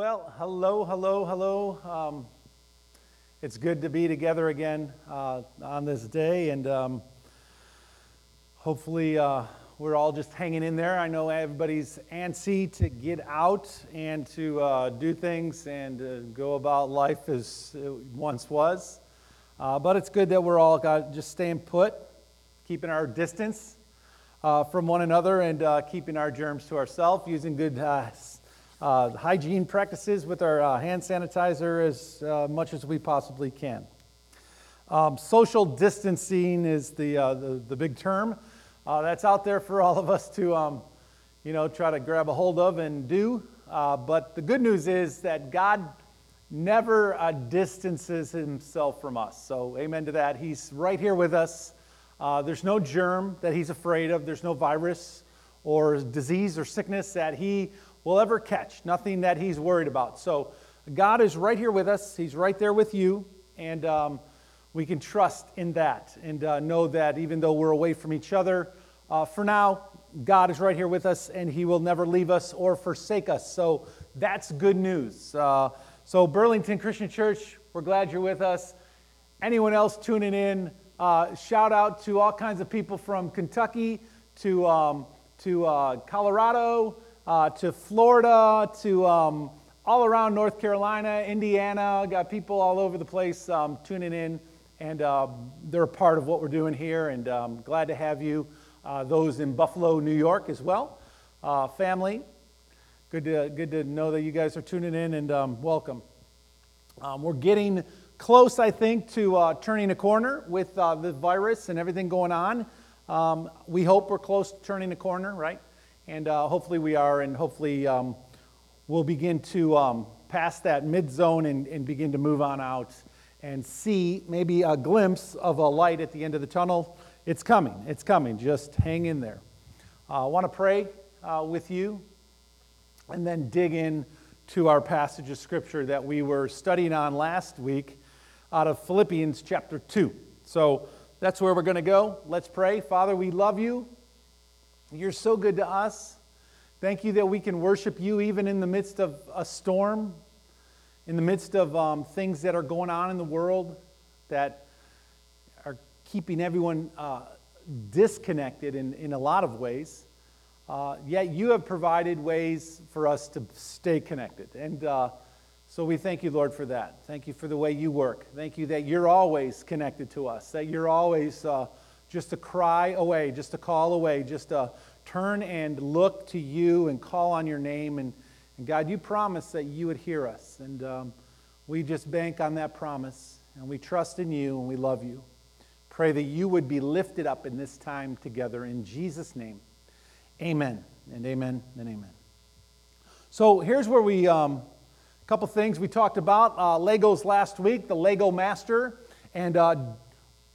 Well, hello, hello, hello. Um, it's good to be together again uh, on this day, and um, hopefully uh, we're all just hanging in there. I know everybody's antsy to get out and to uh, do things and uh, go about life as it once was. Uh, but it's good that we're all got just staying put, keeping our distance uh, from one another, and keeping our germs to ourselves, using good uh, hygiene practices with our uh, hand sanitizer as uh, much as we possibly can. Um, social distancing is the, uh, the, the, big term uh, that's out there for all of us to, um, you know, try to grab a hold of and do. Uh, but the good news is that God never distances himself from us. So, amen to that. He's right here with us. there's no germ that he's afraid of, there's no virus or disease or sickness that he will ever catch, nothing that he's worried about. So God is right here with us, he's right there with you, and um, we can trust in that and uh, know that even though we're away from each other, uh, for now, God is right here with us and he will never leave us or forsake us. So that's good news. Uh, so, Burlington Christian Church, we're glad you're with us. Anyone else tuning in, uh, shout out to all kinds of people from Kentucky to, um, to uh, Colorado uh, to Florida, to um, all around North Carolina, Indiana. Got people all over the place um, tuning in, and uh, they're a part of what we're doing here. And um, glad to have you. Uh, those in Buffalo, New York, as well. Uh, family, good to good to know that you guys are tuning in, and um, welcome. Um, we're getting close, I think, to uh, turning a corner with uh, the virus and everything going on. Um, we hope we're close to turning a corner, right? And uh, hopefully we are, and hopefully um, we'll begin to um, pass that mid zone and, and, begin to move on out and see maybe a glimpse of a light at the end of the tunnel. It's coming. It's coming. Just hang in there. Uh, I want to pray uh, with you and then dig in to our passage of scripture that we were studying on last week out of Philippians chapter 2. So that's where we're going to go. Let's pray. Father, we love you. You're so good to us. Thank you that we can worship you even in the midst of a storm, in the midst of um, things that are going on in the world that are keeping everyone uh, disconnected in, in a lot of ways. Uh, yet you have provided ways for us to stay connected. And uh, so we thank you, Lord, for that. Thank you for the way you work. Thank you that you're always connected to us, that you're always uh, just to cry away, just to call away, just to turn and look to you and call on your name. And, and God, you promised that you would hear us. And um, we just bank on that promise. And we trust in you and we love you. Pray that you would be lifted up in this time together. In Jesus' name, amen and amen and amen. So here's where we, um, a couple things we talked about. Uh, Legos last week, the Lego Master. And uh,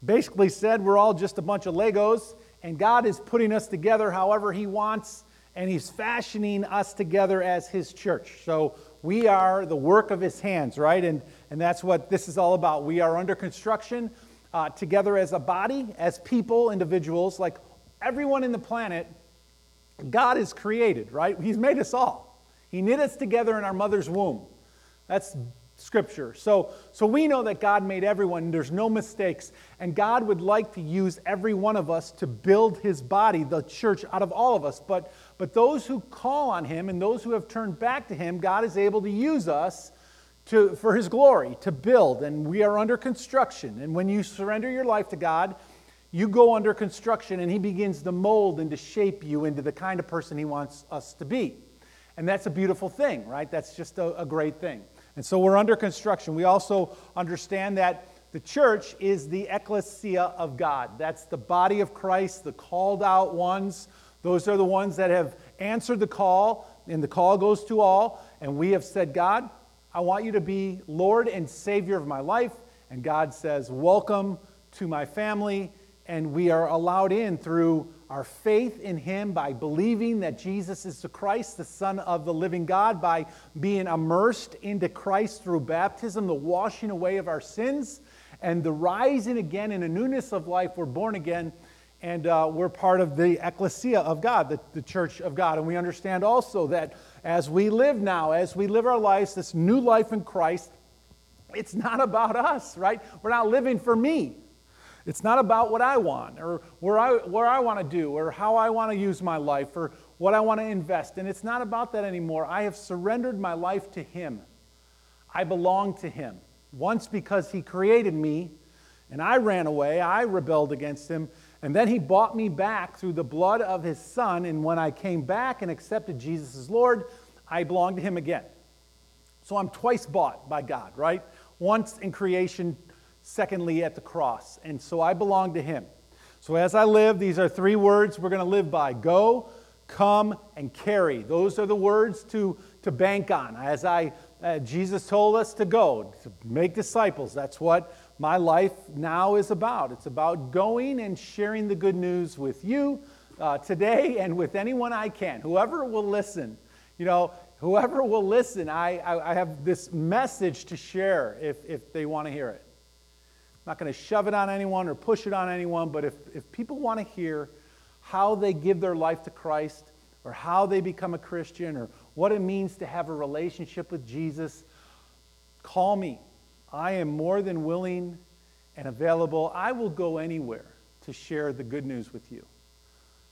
basically said we're all just a bunch of Legos, and God is putting us together however He wants, and He's fashioning us together as His church. So we are the work of His hands, right? And, and that's what this is all about. We are under construction uh, together as a body, as people, individuals, like everyone in the planet. God is created, right? He's made us all. He knit us together in our mother's womb. That's Scripture. So, so we know that God made everyone, there's no mistakes, and God would like to use every one of us to build his body, the church, out of all of us. But, but those who call on him and those who have turned back to him, God is able to use us to, for his glory, to build, and we are under construction. And when you surrender your life to God, you go under construction, and he begins to mold and to shape you into the kind of person he wants us to be. And that's a beautiful thing, right? That's just a, a great thing. And so we're under construction. We also understand that the church is the ecclesia of God. That's the body of Christ, the called out ones. Those are the ones that have answered the call, and the call goes to all. And we have said, God, I want you to be Lord and Savior of my life. And God says, Welcome to my family. And we are allowed in through our faith in Him by believing that Jesus is the Christ, the Son of the living God, by being immersed into Christ through baptism, the washing away of our sins, and the rising again in a newness of life. We're born again, and uh, we're part of the ecclesia of God, the, the church of God. And we understand also that as we live now, as we live our lives, this new life in Christ, it's not about us, right? We're not living for me. It's not about what I want or where I, where I want to do or how I want to use my life or what I want to invest. And it's not about that anymore. I have surrendered my life to Him. I belong to Him. Once because He created me and I ran away, I rebelled against Him. And then He bought me back through the blood of His Son. And when I came back and accepted Jesus as Lord, I belong to Him again. So I'm twice bought by God, right? Once in creation, secondly at the cross. And so I belong to Him. So as I live, these are three words we're going to live by go, come, and carry. Those are the words to, to bank on. As I, uh, Jesus told us to go, to make disciples. That's what my life now is about. It's about going and sharing the good news with you uh, today and with anyone I can, whoever will listen. You know, whoever will listen, I, I, I have this message to share if, if they want to hear it. Not going to shove it on anyone or push it on anyone, but if, if people want to hear how they give their life to Christ or how they become a Christian or what it means to have a relationship with Jesus, call me. I am more than willing and available. I will go anywhere to share the good news with you.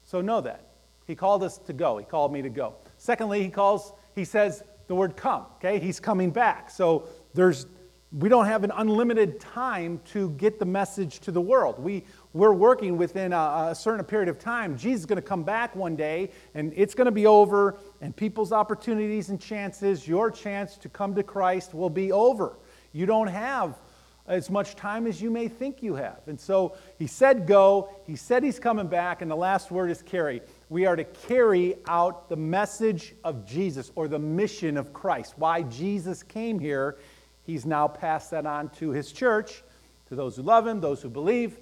So know that. He called us to go. He called me to go. Secondly, he calls, he says the word come, okay? He's coming back. So there's we don't have an unlimited time to get the message to the world. We, we're working within a, a certain period of time. Jesus is going to come back one day, and it's going to be over, and people's opportunities and chances, your chance to come to Christ, will be over. You don't have as much time as you may think you have. And so he said, Go. He said he's coming back, and the last word is carry. We are to carry out the message of Jesus or the mission of Christ. Why Jesus came here He's now passed that on to his church, to those who love him, those who believe,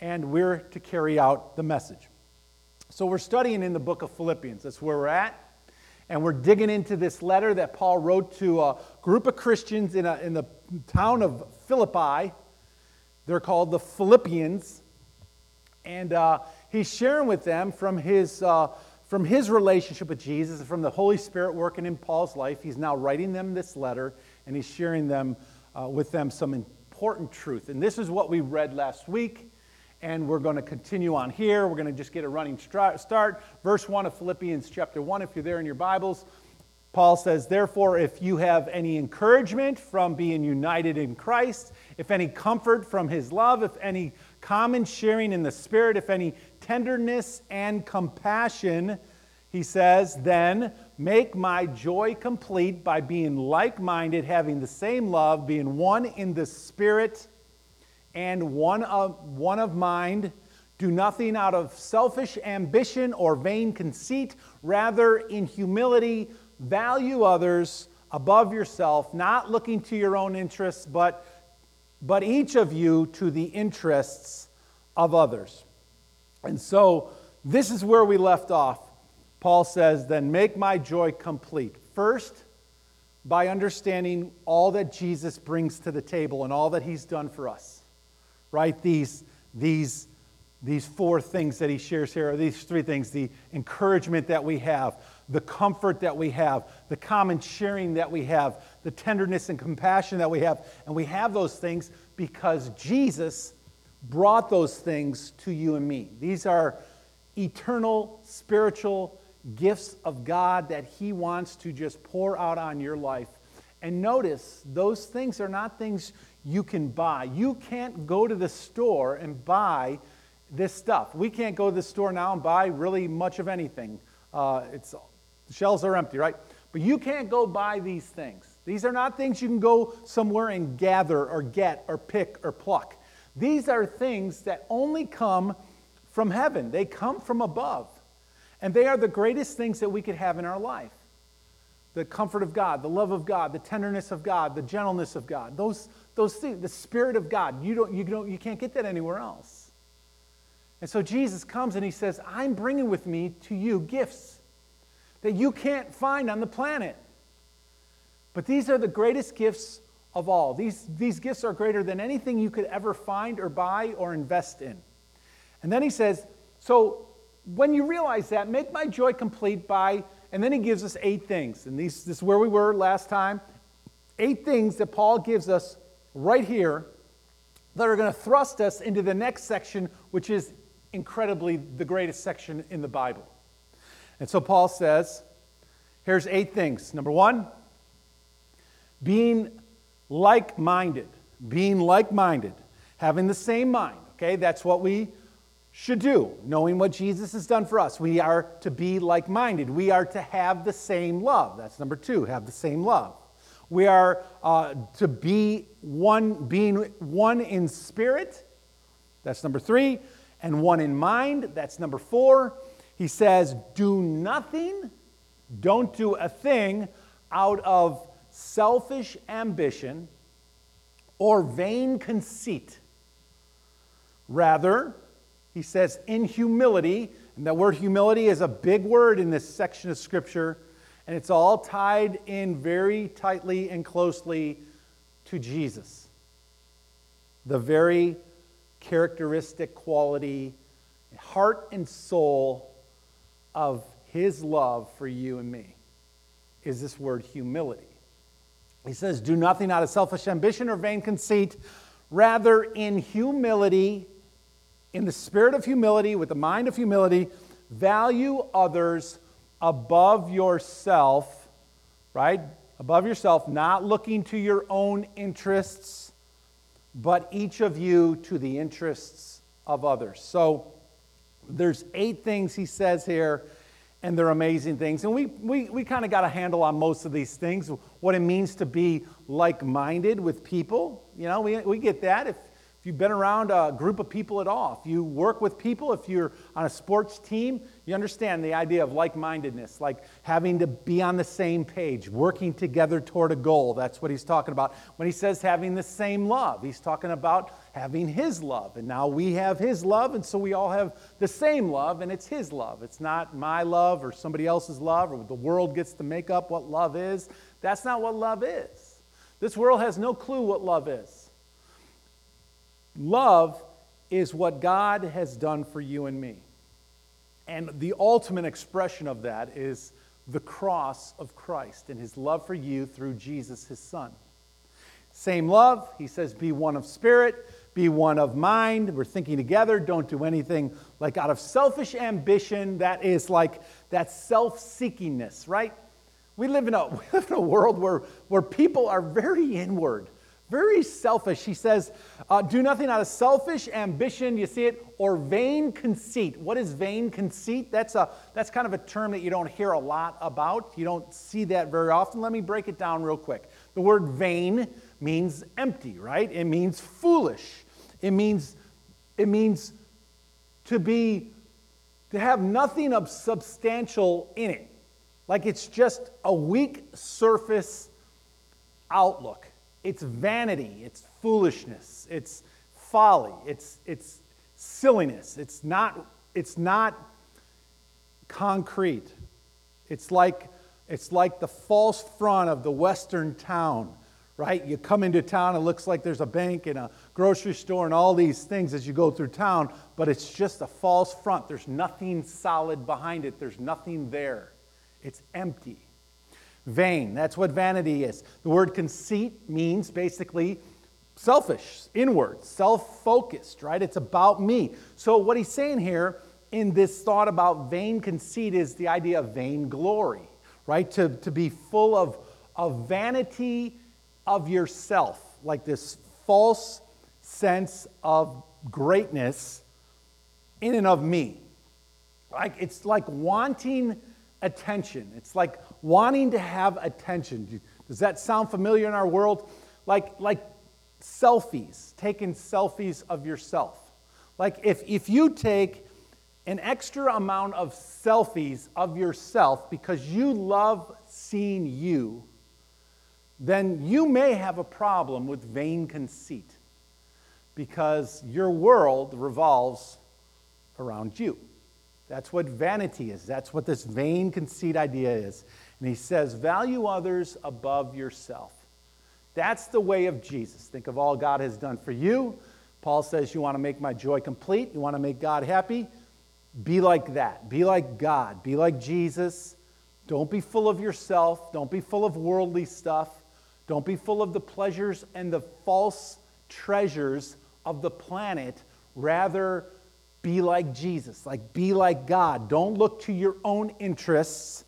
and we're to carry out the message. So we're studying in the book of Philippians. That's where we're at. And we're digging into this letter that Paul wrote to a group of Christians in, a, in the town of Philippi. They're called the Philippians. And uh, he's sharing with them from his, uh, from his relationship with Jesus and from the Holy Spirit working in Paul's life. He's now writing them this letter and he's sharing them uh, with them some important truth. And this is what we read last week, and we're going to continue on here. We're going to just get a running start. Verse 1 of Philippians chapter 1, if you're there in your Bibles. Paul says, Therefore, if you have any encouragement from being united in Christ, if any comfort from his love, if any common sharing in the Spirit, if any tenderness and compassion, he says, then make my joy complete by being like minded, having the same love, being one in the Spirit and one of, one of mind. Do nothing out of selfish ambition or vain conceit. Rather, in humility, value others above yourself, not looking to your own interests, but, but each of you to the interests of others. And so, this is where we left off Paul says, then make my joy complete. First, by understanding all that Jesus brings to the table and all that he's done for us. Right? These, these, these four things that he shares here, or these three things the encouragement that we have, the comfort that we have, the common sharing that we have, the tenderness and compassion that we have. And we have those things because Jesus brought those things to you and me. These are eternal, spiritual gifts of God that He wants to just pour out on your life. And notice, those things are not things you can buy. You can't go to the store and buy this stuff. We can't go to the store now and buy really much of anything. Uh, it's, the shelves are empty, right? But you can't go buy these things. These are not things you can go somewhere and gather or get or pick or pluck. These are things that only come from heaven, they come from above. And they are the greatest things that we could have in our life the comfort of God, the love of God, the tenderness of God, the gentleness of God. Those, those things, the Spirit of God. You, don't, you, don't, you can't get that anywhere else. And so Jesus comes and he says, I'm bringing with me to you gifts that you can't find on the planet. But these are the greatest gifts of all. These, these gifts are greater than anything you could ever find or buy or invest in. And then he says, So when you realize that, make my joy complete by and then he gives us eight things. And these, this is where we were last time. Eight things that Paul gives us right here that are going to thrust us into the next section, which is incredibly the greatest section in the Bible. And so Paul says, here's eight things. Number one, being like minded. Being like minded. Having the same mind. Okay, that's what we should do, knowing what Jesus has done for us. We are to be like minded. We are to have the same love. That's number two, have the same love. We are uh, to be one, being one in spirit. That's number three. And one in mind. That's number four. He says, do nothing, don't do a thing out of selfish ambition or vain conceit. Rather, he says, in humility, and that word humility is a big word in this section of Scripture, and it's all tied in very tightly and closely to Jesus. The very characteristic quality, heart and soul of his love for you and me is this word humility. He says, Do nothing out of selfish ambition or vain conceit, rather, in humility, in the spirit of humility, with the mind of humility, value others above yourself, right? Above yourself, not looking to your own interests, but each of you to the interests of others. So there's eight things he says here, and they're amazing things. And we, we, we kind of got a handle on most of these things, what it means to be like minded with people. You know, we, we get that. If, you've been around a group of people at all, if you work with people, if you're on a sports team, you understand the idea of like mindedness, like having to be on the same page, working together toward a goal. That's what he's talking about. When he says having the same love, he's talking about having his love. And now we have his love, and so we all have the same love, and it's his love. It's not my love or somebody else's love, or the world gets to make up what love is. That's not what love is. This world has no clue what love is. Love is what God has done for you and me. And the ultimate expression of that is the cross of Christ and his love for you through Jesus, his son. Same love, he says, be one of spirit, be one of mind. We're thinking together, don't do anything like out of selfish ambition. That is like that self seekingness, right? We live, in a, we live in a world where, where people are very inward. Very selfish. He says, uh, do nothing out of selfish ambition, you see it, or vain conceit. What is vain conceit? That's, a, that's kind of a term that you don't hear a lot about. You don't see that very often. Let me break it down real quick. The word vain means empty, right? It means foolish. It means, it means to be, to have nothing of substantial in it. Like it's just a weak surface outlook. It's vanity, it's foolishness, it's folly, it's, it's silliness. It's not, it's not concrete. It's like, it's like the false front of the western town, right? You come into town, it looks like there's a bank and a grocery store and all these things as you go through town, but it's just a false front. There's nothing solid behind it, there's nothing there. It's empty. Vain, that's what vanity is. The word conceit means basically selfish, inward, self focused, right? It's about me. So, what he's saying here in this thought about vain conceit is the idea of vain glory, right? To, to be full of, of vanity of yourself, like this false sense of greatness in and of me. Like it's like wanting attention. It's like wanting to have attention. Does that sound familiar in our world? Like, like selfies, taking selfies of yourself. Like if, if you take an extra amount of selfies of yourself because you love seeing you, then you may have a problem with vain conceit because your world revolves around you. That's what vanity is. That's what this vain conceit idea is. And he says, value others above yourself. That's the way of Jesus. Think of all God has done for you. Paul says, You want to make my joy complete? You want to make God happy? Be like that. Be like God. Be like Jesus. Don't be full of yourself. Don't be full of worldly stuff. Don't be full of the pleasures and the false treasures of the planet. Rather, be like Jesus, like be like God. Don't look to your own interests,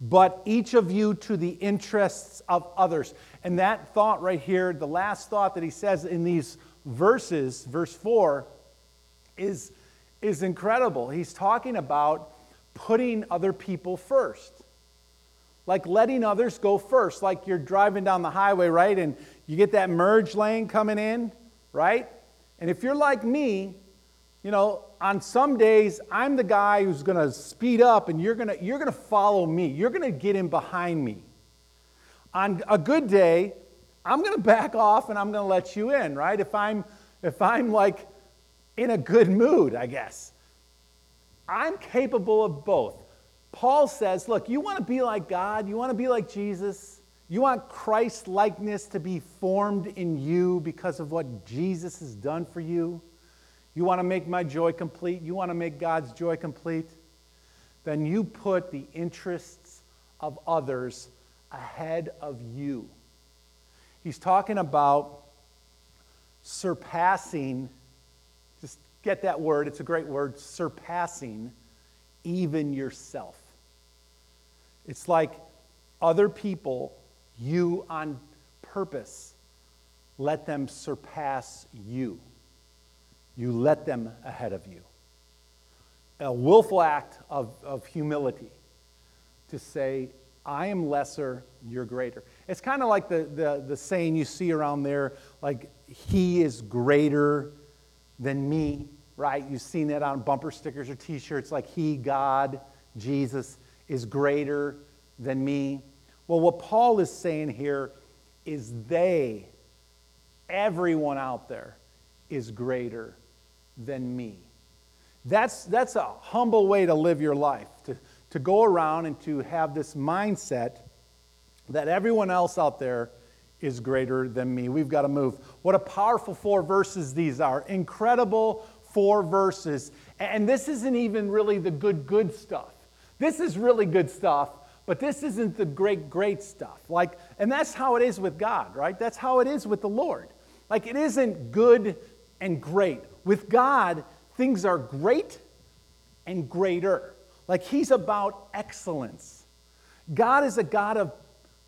but each of you to the interests of others. And that thought right here, the last thought that he says in these verses, verse 4, is, is incredible. He's talking about putting other people first. Like letting others go first. Like you're driving down the highway, right? And you get that merge lane coming in, right? And if you're like me, you know, on some days I'm the guy who's going to speed up and you're going to you're going to follow me. You're going to get in behind me. On a good day, I'm going to back off and I'm going to let you in, right? If I'm if I'm like in a good mood, I guess. I'm capable of both. Paul says, look, you want to be like God, you want to be like Jesus, you want Christ likeness to be formed in you because of what Jesus has done for you. You want to make my joy complete, you want to make God's joy complete, then you put the interests of others ahead of you. He's talking about surpassing, just get that word, it's a great word, surpassing even yourself. It's like other people, you on purpose, let them surpass you. You let them ahead of you. A willful act of, of humility to say, I am lesser, you're greater. It's kind of like the, the, the saying you see around there, like, he is greater than me, right? You've seen that on bumper stickers or t shirts, like, he, God, Jesus, is greater than me. Well, what Paul is saying here is they, everyone out there, is greater than me. That's, that's a humble way to live your life, to, to go around and to have this mindset that everyone else out there is greater than me. We've got to move. What a powerful four verses these are. Incredible four verses. And this isn't even really the good, good stuff. This is really good stuff, but this isn't the great, great stuff. Like, and that's how it is with God, right? That's how it is with the Lord. Like, it isn't good and great. With God, things are great and greater. Like he's about excellence. God is a God of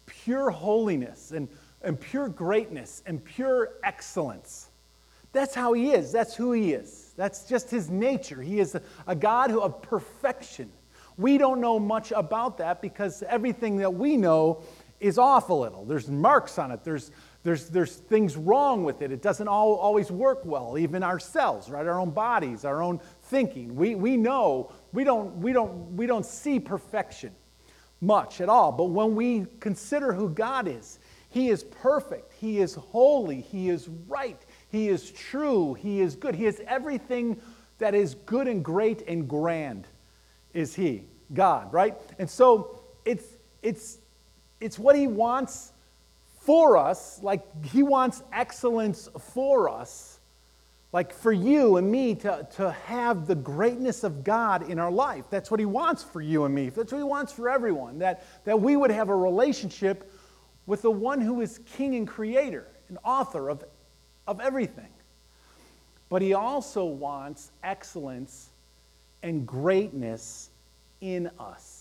pure holiness and, and pure greatness and pure excellence. That's how he is. That's who he is. That's just his nature. He is a, a God who, of perfection. We don't know much about that because everything that we know is off a little. There's marks on it. There's, there's, there's things wrong with it. It doesn't all, always work well, even ourselves, right? Our own bodies, our own thinking. We, we know we don't, we, don't, we don't see perfection much at all. But when we consider who God is, He is perfect, He is holy, He is right, He is true, He is good. He is everything that is good and great and grand, is He, God, right? And so it's, it's, it's what He wants for us, like He wants excellence for us like for you and me to, to have the greatness of God in our life. That's what He wants for you and me. That's what He wants for everyone. That, that we would have a relationship with the one who is King and Creator and author of, of everything. But He also wants excellence and greatness in us.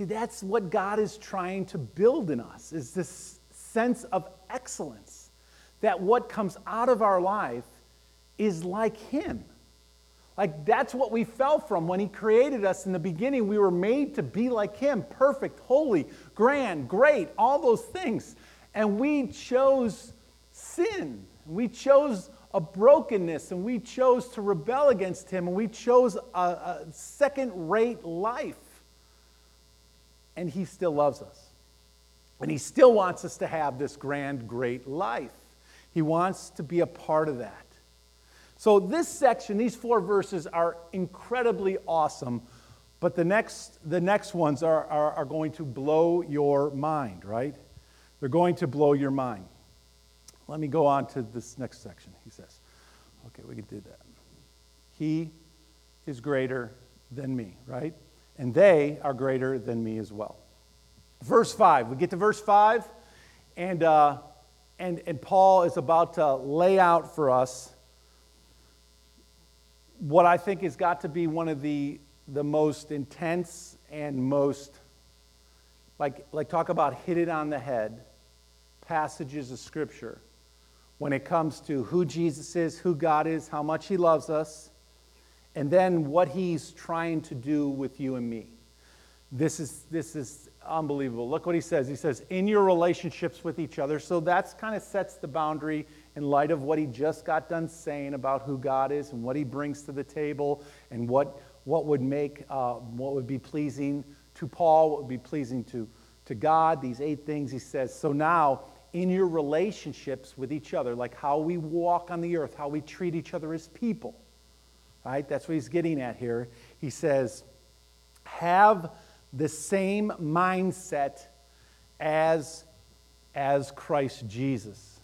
See, that's what God is trying to build in us, is this sense of excellence that what comes out of our life is like Him. Like that's what we fell from when He created us in the beginning. We were made to be like Him perfect, holy, grand, great, all those things. And we chose sin. We chose a brokenness and we chose to rebel against Him and we chose a, a second rate life. And He still loves us. And He still wants us to have this grand, great life. He wants to be a part of that. So, this section, these four verses are incredibly awesome, but the next, the next ones are, are, are going to blow your mind, right? They're going to blow your mind. Let me go on to this next section, he says. Okay, we can do that. He is greater than me, right? And they are greater than me as well. Verse 5. We get to verse 5, and, uh, and, and Paul is about to lay out for us what I think has got to be one of the, the most intense and most, like, like talk about hit it on the head passages of Scripture when it comes to who Jesus is, who God is, how much He loves us, and then what He's trying to do with you and me. This is, this is unbelievable. Look what he says. He says, in your relationships with each other. So that's kind of sets the boundary in light of what he just got done saying about who God is and what he brings to the table and what, what would make, uh, what would be pleasing to Paul, what would be pleasing to, to God. These eight things he says. So now, in your relationships with each other, like how we walk on the earth, how we treat each other as people, right? That's what he's getting at here. He says, have the same mindset as, as Christ Jesus.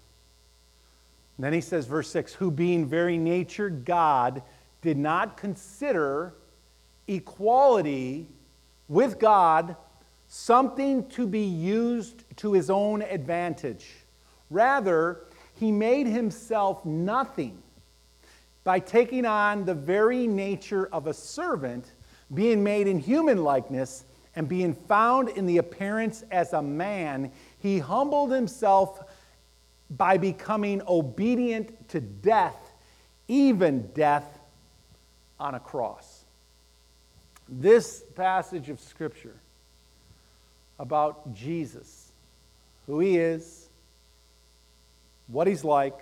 And then he says, verse 6 who being very nature God did not consider equality with God something to be used to his own advantage. Rather, he made himself nothing by taking on the very nature of a servant, being made in human likeness and being found in the appearance as a man, he humbled himself by becoming obedient to death, even death on a cross. This passage of Scripture about Jesus, who he is, what he's like,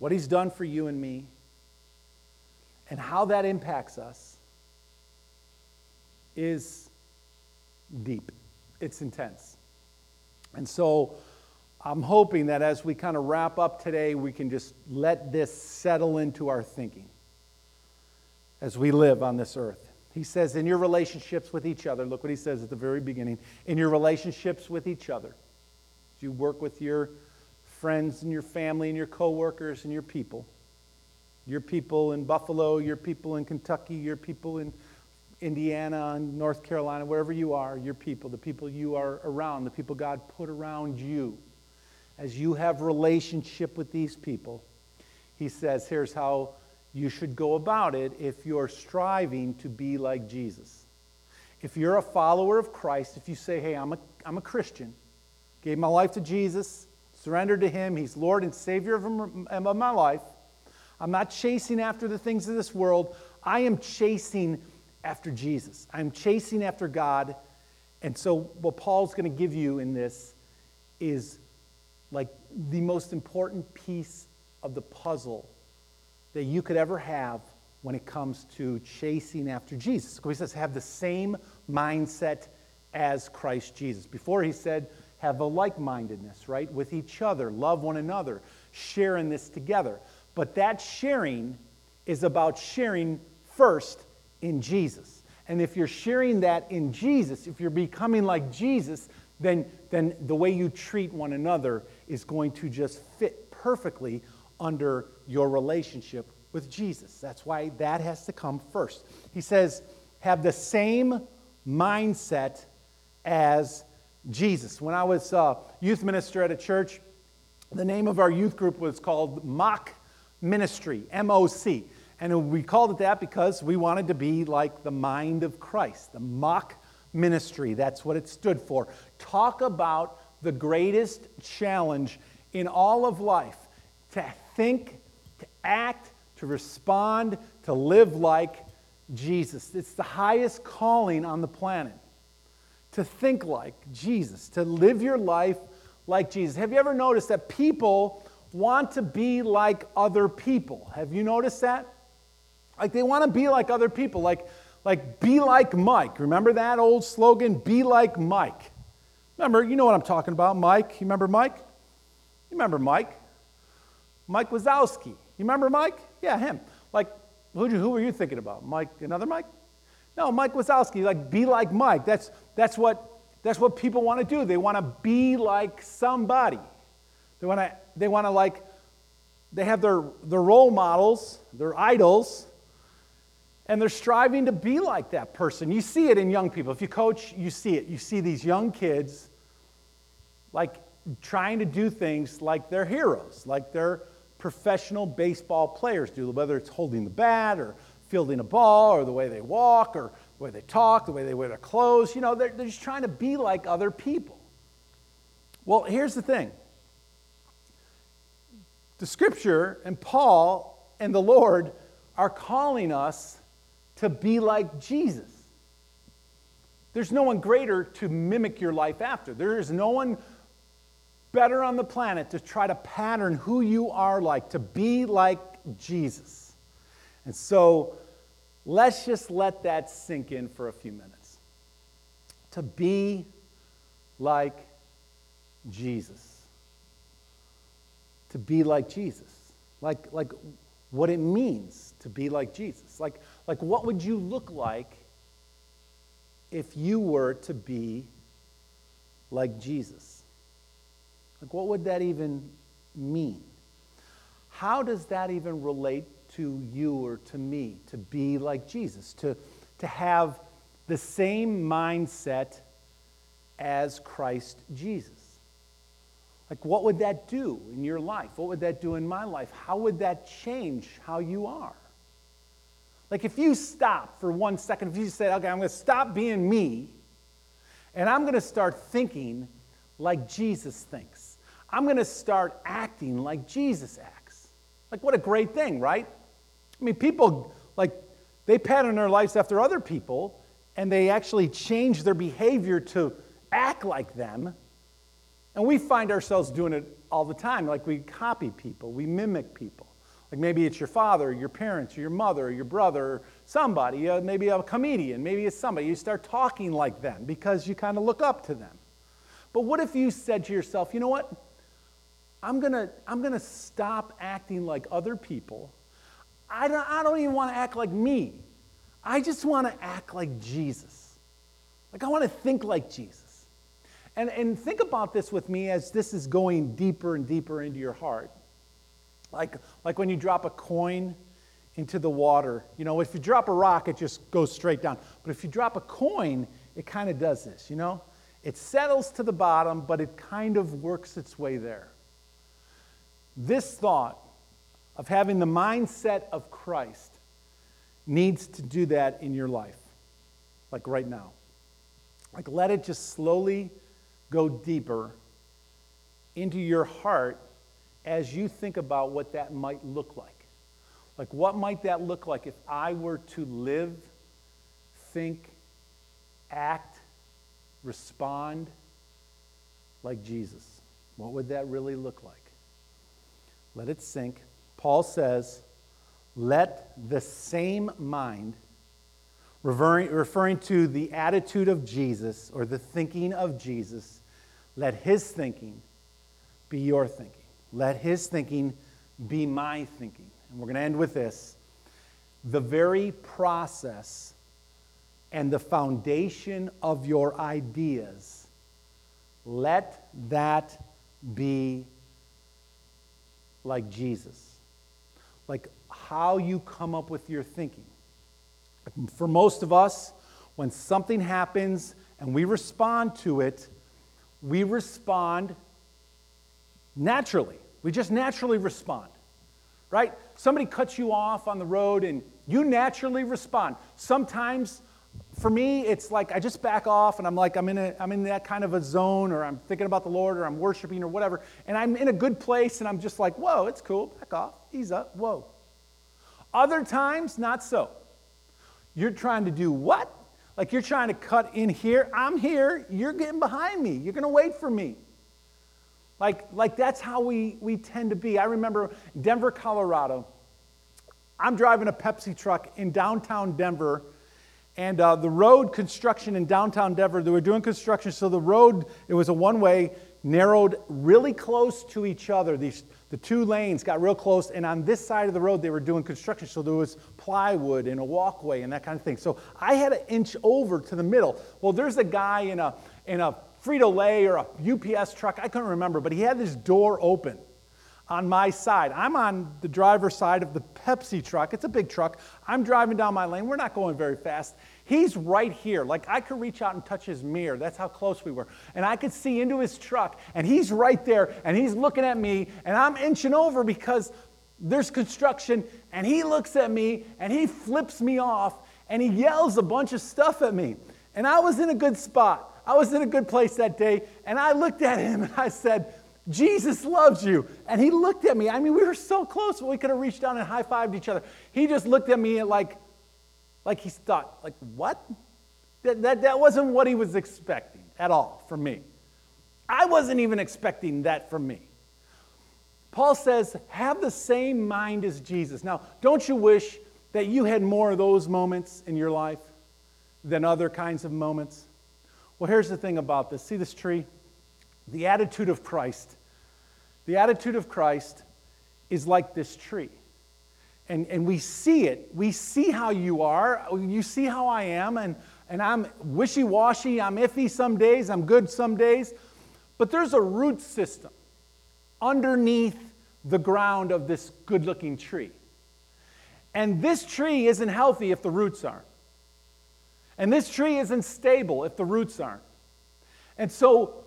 what he's done for you and me, and how that impacts us is deep, it's intense. And so I'm hoping that as we kind of wrap up today, we can just let this settle into our thinking as we live on this earth. He says, in your relationships with each other, look what he says at the very beginning in your relationships with each other, you work with your friends and your family and your coworkers and your people. Your people in Buffalo, your people in Kentucky, your people in Indiana and North Carolina, wherever you are, your people, the people you are around, the people God put around you. As you have relationship with these people, he says, here's how you should go about it if you're striving to be like Jesus. If you're a follower of Christ, if you say, hey, I'm a, I'm a Christian, gave my life to Jesus, surrendered to Him, He's Lord and Savior of, my life, I'm not chasing after the things of this world, I am chasing after Jesus. I'm chasing after God. And so, what Paul's going to give you in this is like the most important piece of the puzzle that you could ever have when it comes to chasing after Jesus. He says, have the same mindset as Christ Jesus. Before he said, have a like mindedness, right, with each other, love one another, sharing this together. But that sharing is about sharing first in Jesus. And if you're sharing that in Jesus, if you're becoming like Jesus, then, then the way you treat one another is going to just fit perfectly under your relationship with Jesus. That's why that has to come first. He says, have the same mindset as Jesus. When I was a youth minister at a church, the name of our youth group was called Mock Ministry, M O C. And we called it that because we wanted to be like the mind of Christ, the mock ministry. That's what it stood for. Talk about the greatest challenge in all of life to think, to act, to respond, to live like Jesus. It's the highest calling on the planet. To think like Jesus, to live your life like Jesus. Have you ever noticed that people want to be like other people? Have you noticed that? Like they want to be like other people, like, like be like Mike. Remember that old slogan? Be like Mike. Remember, you know what I'm talking about, Mike. You remember Mike? You remember Mike? Mike Wazowski. You remember Mike? Yeah, him. Like, who, who were you thinking about? Mike, another Mike? No, Mike Wazowski. Like, be like Mike. That's, that's, what, that's what people want to do. They want to be like somebody. They want to, they want to like, they have their, their role models, their idols, and they're striving to be like that person. You see it in young people. If you coach, you see it. You see these young kids like trying to do things like they're heroes, like they're professional baseball players do, whether it's holding the bat or fielding a ball or the way they walk or the way they talk, the way they wear their clothes. You know, they're, they're just trying to be like other people. Well, here's the thing the scripture and Paul and the Lord are calling us to be like Jesus. There's no one greater to mimic your life after. There is no one better on the planet to try to pattern who you are like, to be like Jesus. And so let's just let that sink in for a few minutes. To be like Jesus. To be like Jesus. Like, like what it means to be like Jesus. Like, like what would you look like if you were to be like Jesus? Like, what would that even mean? How does that even relate to you or to me to be like Jesus, to, to have the same mindset as Christ Jesus? Like, what would that do in your life? What would that do in my life? How would that change how you are? Like, if you stop for one second, if you say, okay, I'm going to stop being me, and I'm going to start thinking like Jesus thinks. I'm going to start acting like Jesus acts. Like, what a great thing, right? I mean, people, like, they pattern their lives after other people, and they actually change their behavior to act like them. And we find ourselves doing it all the time. Like, we copy people, we mimic people. Like, maybe it's your father, your parents, your mother, your brother, somebody, uh, maybe a comedian, maybe it's somebody. You start talking like them because you kind of look up to them. But what if you said to yourself, you know what? I'm going to I'm going to stop acting like other people. I don't, I don't even want to act like me. I just want to act like Jesus. Like, I want to think like Jesus. And, and think about this with me as this is going deeper and deeper into your heart. Like, like when you drop a coin into the water. You know, if you drop a rock, it just goes straight down. But if you drop a coin, it kind of does this, you know? It settles to the bottom, but it kind of works its way there. This thought of having the mindset of Christ needs to do that in your life, like right now. Like, let it just slowly go deeper into your heart as you think about what that might look like. Like, what might that look like if I were to live, think, act, respond like Jesus? What would that really look like? Let it sink. Paul says, let the same mind, referring, referring to the attitude of Jesus or the thinking of Jesus, let his thinking be your thinking. Let his thinking be my thinking. And we're going to end with this. The very process and the foundation of your ideas, let that be like Jesus. Like how you come up with your thinking. For most of us, when something happens and we respond to it, we respond naturally. We just naturally respond, right? Somebody cuts you off on the road and you naturally respond. Sometimes for me, it's like I just back off and I'm like, I'm in, a, I'm in that kind of a zone or I'm thinking about the Lord or I'm worshiping or whatever. And I'm in a good place and I'm just like, whoa, it's cool. Back off. Ease up. Whoa. Other times, not so. You're trying to do what? Like you're trying to cut in here. I'm here. You're getting behind me. You're going to wait for me. Like, like that's how we, we tend to be. I remember Denver, Colorado. I'm driving a Pepsi truck in downtown Denver and uh, the road construction in downtown Denver, they were doing construction, so the road, it was a one way, narrowed really close to each other. These, the two lanes got real close, and on this side of the road, they were doing construction, so there was plywood and a walkway and that kind of thing. So I had to inch over to the middle. Well, there's a guy in a, in a Frito Lay or a UPS truck, I couldn't remember, but he had this door open. On my side. I'm on the driver's side of the Pepsi truck. It's a big truck. I'm driving down my lane. We're not going very fast. He's right here. Like I could reach out and touch his mirror. That's how close we were. And I could see into his truck, and he's right there, and he's looking at me, and I'm inching over because there's construction, and he looks at me, and he flips me off, and he yells a bunch of stuff at me. And I was in a good spot. I was in a good place that day, and I looked at him and I said, Jesus loves you. And he looked at me. I mean, we were so close. We could have reached down and high fived each other. He just looked at me like, like he thought, like, what? That, that, that wasn't what he was expecting at all from me. I wasn't even expecting that from me. Paul says, have the same mind as Jesus. Now, don't you wish that you had more of those moments in your life than other kinds of moments? Well, here's the thing about this. See this tree? The attitude of Christ. The attitude of Christ is like this tree. And, and we see it. We see how you are. You see how I am. And, and I'm wishy washy. I'm iffy some days. I'm good some days. But there's a root system underneath the ground of this good looking tree. And this tree isn't healthy if the roots aren't. And this tree isn't stable if the roots aren't. And so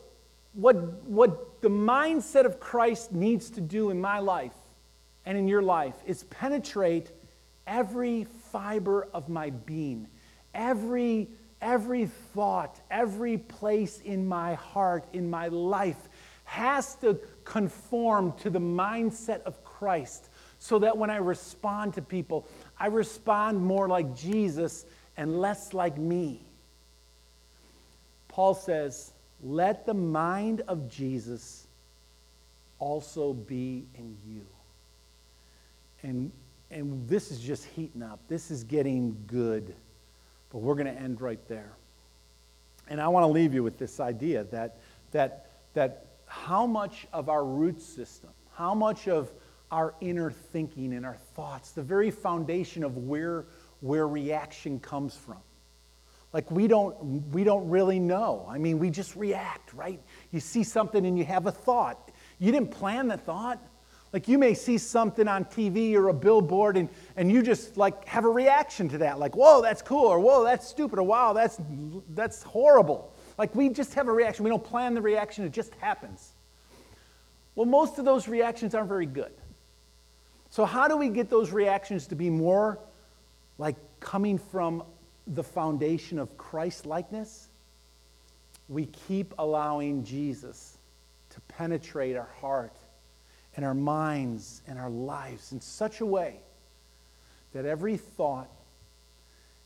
what, what the mindset of Christ needs to do in my life and in your life is penetrate every fiber of my being, every, every thought, every place in my heart, in my life has to conform to the mindset of Christ so that when I respond to people, I respond more like Jesus and less like me. Paul says, let the mind of Jesus also be in you. And, and this is just heating up. This is getting good. But we're going to end right there. And I want to leave you with this idea that, that, that how much of our root system, how much of our inner thinking and our thoughts, the very foundation of where, where reaction comes from, like we don't we don't really know. I mean we just react right? You see something and you have a thought. You didn't plan the thought. Like you may see something on tv or a billboard and, and you just like have a reaction to that. Like whoa that's cool or whoa that's stupid or wow that's that's horrible. Like we just have a reaction. We don't plan the reaction. It just happens. Well most of those reactions aren't very good. So how do we get those reactions to be more like coming from the foundation of Christ likeness, we keep allowing Jesus to penetrate our heart and our minds and our lives in such a way that every thought,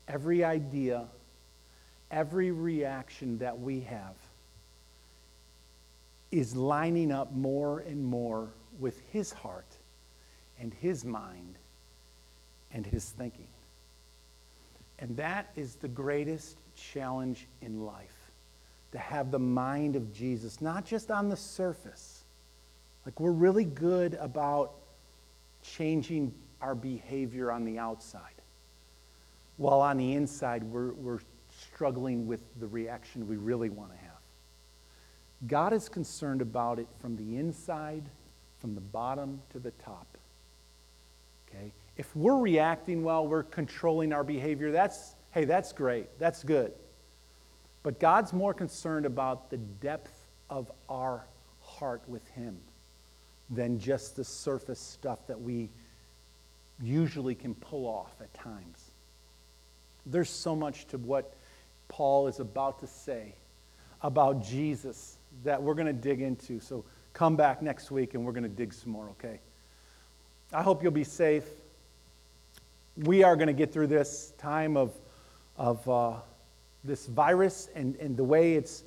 every idea, every reaction that we have is lining up more and more with His heart and His mind and His thinking. And that is the greatest challenge in life to have the mind of Jesus, not just on the surface. Like, we're really good about changing our behavior on the outside, while on the inside, we're, we're struggling with the reaction we really want to have. God is concerned about it from the inside, from the bottom to the top. Okay? If we're reacting well, we're controlling our behavior, that's, hey, that's great. That's good. But God's more concerned about the depth of our heart with Him than just the surface stuff that we usually can pull off at times. There's so much to what Paul is about to say about Jesus that we're going to dig into. So come back next week and we're going to dig some more, okay? I hope you'll be safe we are going to get through this time of, of uh, this virus and, and the way it's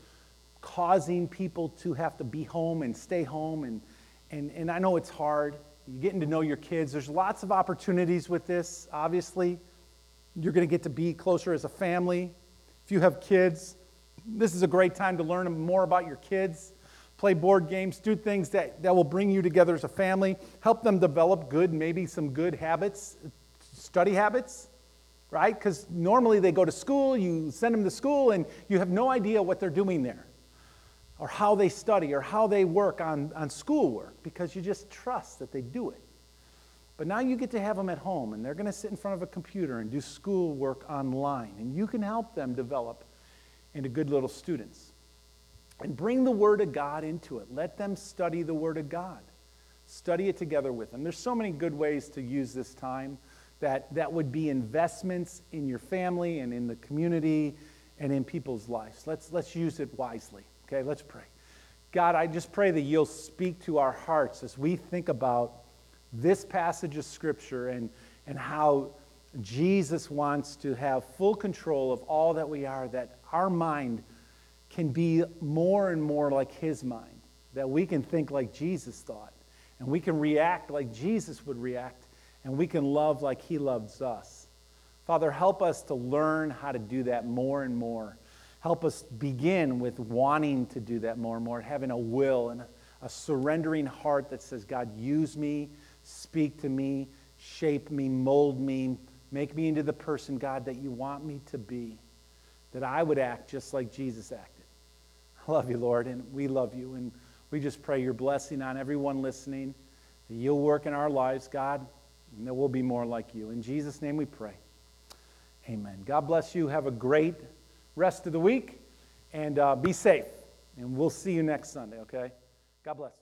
causing people to have to be home and stay home. And, and, and I know it's hard. You're getting to know your kids. There's lots of opportunities with this, obviously. You're going to get to be closer as a family. If you have kids, this is a great time to learn more about your kids. Play board games, do things that, that will bring you together as a family, help them develop good, maybe some good habits study habits, right? Because normally they go to school, you send them to school, and you have no idea what they're doing there. or how they study or how they work on, on schoolwork because you just trust that they do it. But now you get to have them at home and they're going to sit in front of a computer and do schoolwork online. And you can help them develop into good little students. And bring the Word of God into it. Let them study the Word of God. Study it together with them. There's so many good ways to use this time that, that would be investments in your family and in the community and in people's lives. Let's, let's use it wisely. Okay, let's pray. God, I just pray that you'll speak to our hearts as we think about this passage of Scripture and, and how Jesus wants to have full control of all that we are, that our mind can be more and more like His mind, that we can think like Jesus thought, and we can react like Jesus would react, and we can love like He loves us. Father, help us to learn how to do that more and more. Help us begin with wanting to do that more and more, having a will and a, surrendering heart that says, God, use me, speak to me, shape me, mold me, make me into the person, God, that you want me to be, that I would act just like Jesus acted. I love you, Lord, and we love you. And we just pray your blessing on everyone listening, that you'll work in our lives, God, and that we'll be more like you. In Jesus' name we pray. Amen. God bless you. Have a great rest of the week and uh, be safe. And we'll see you next Sunday, okay? God bless.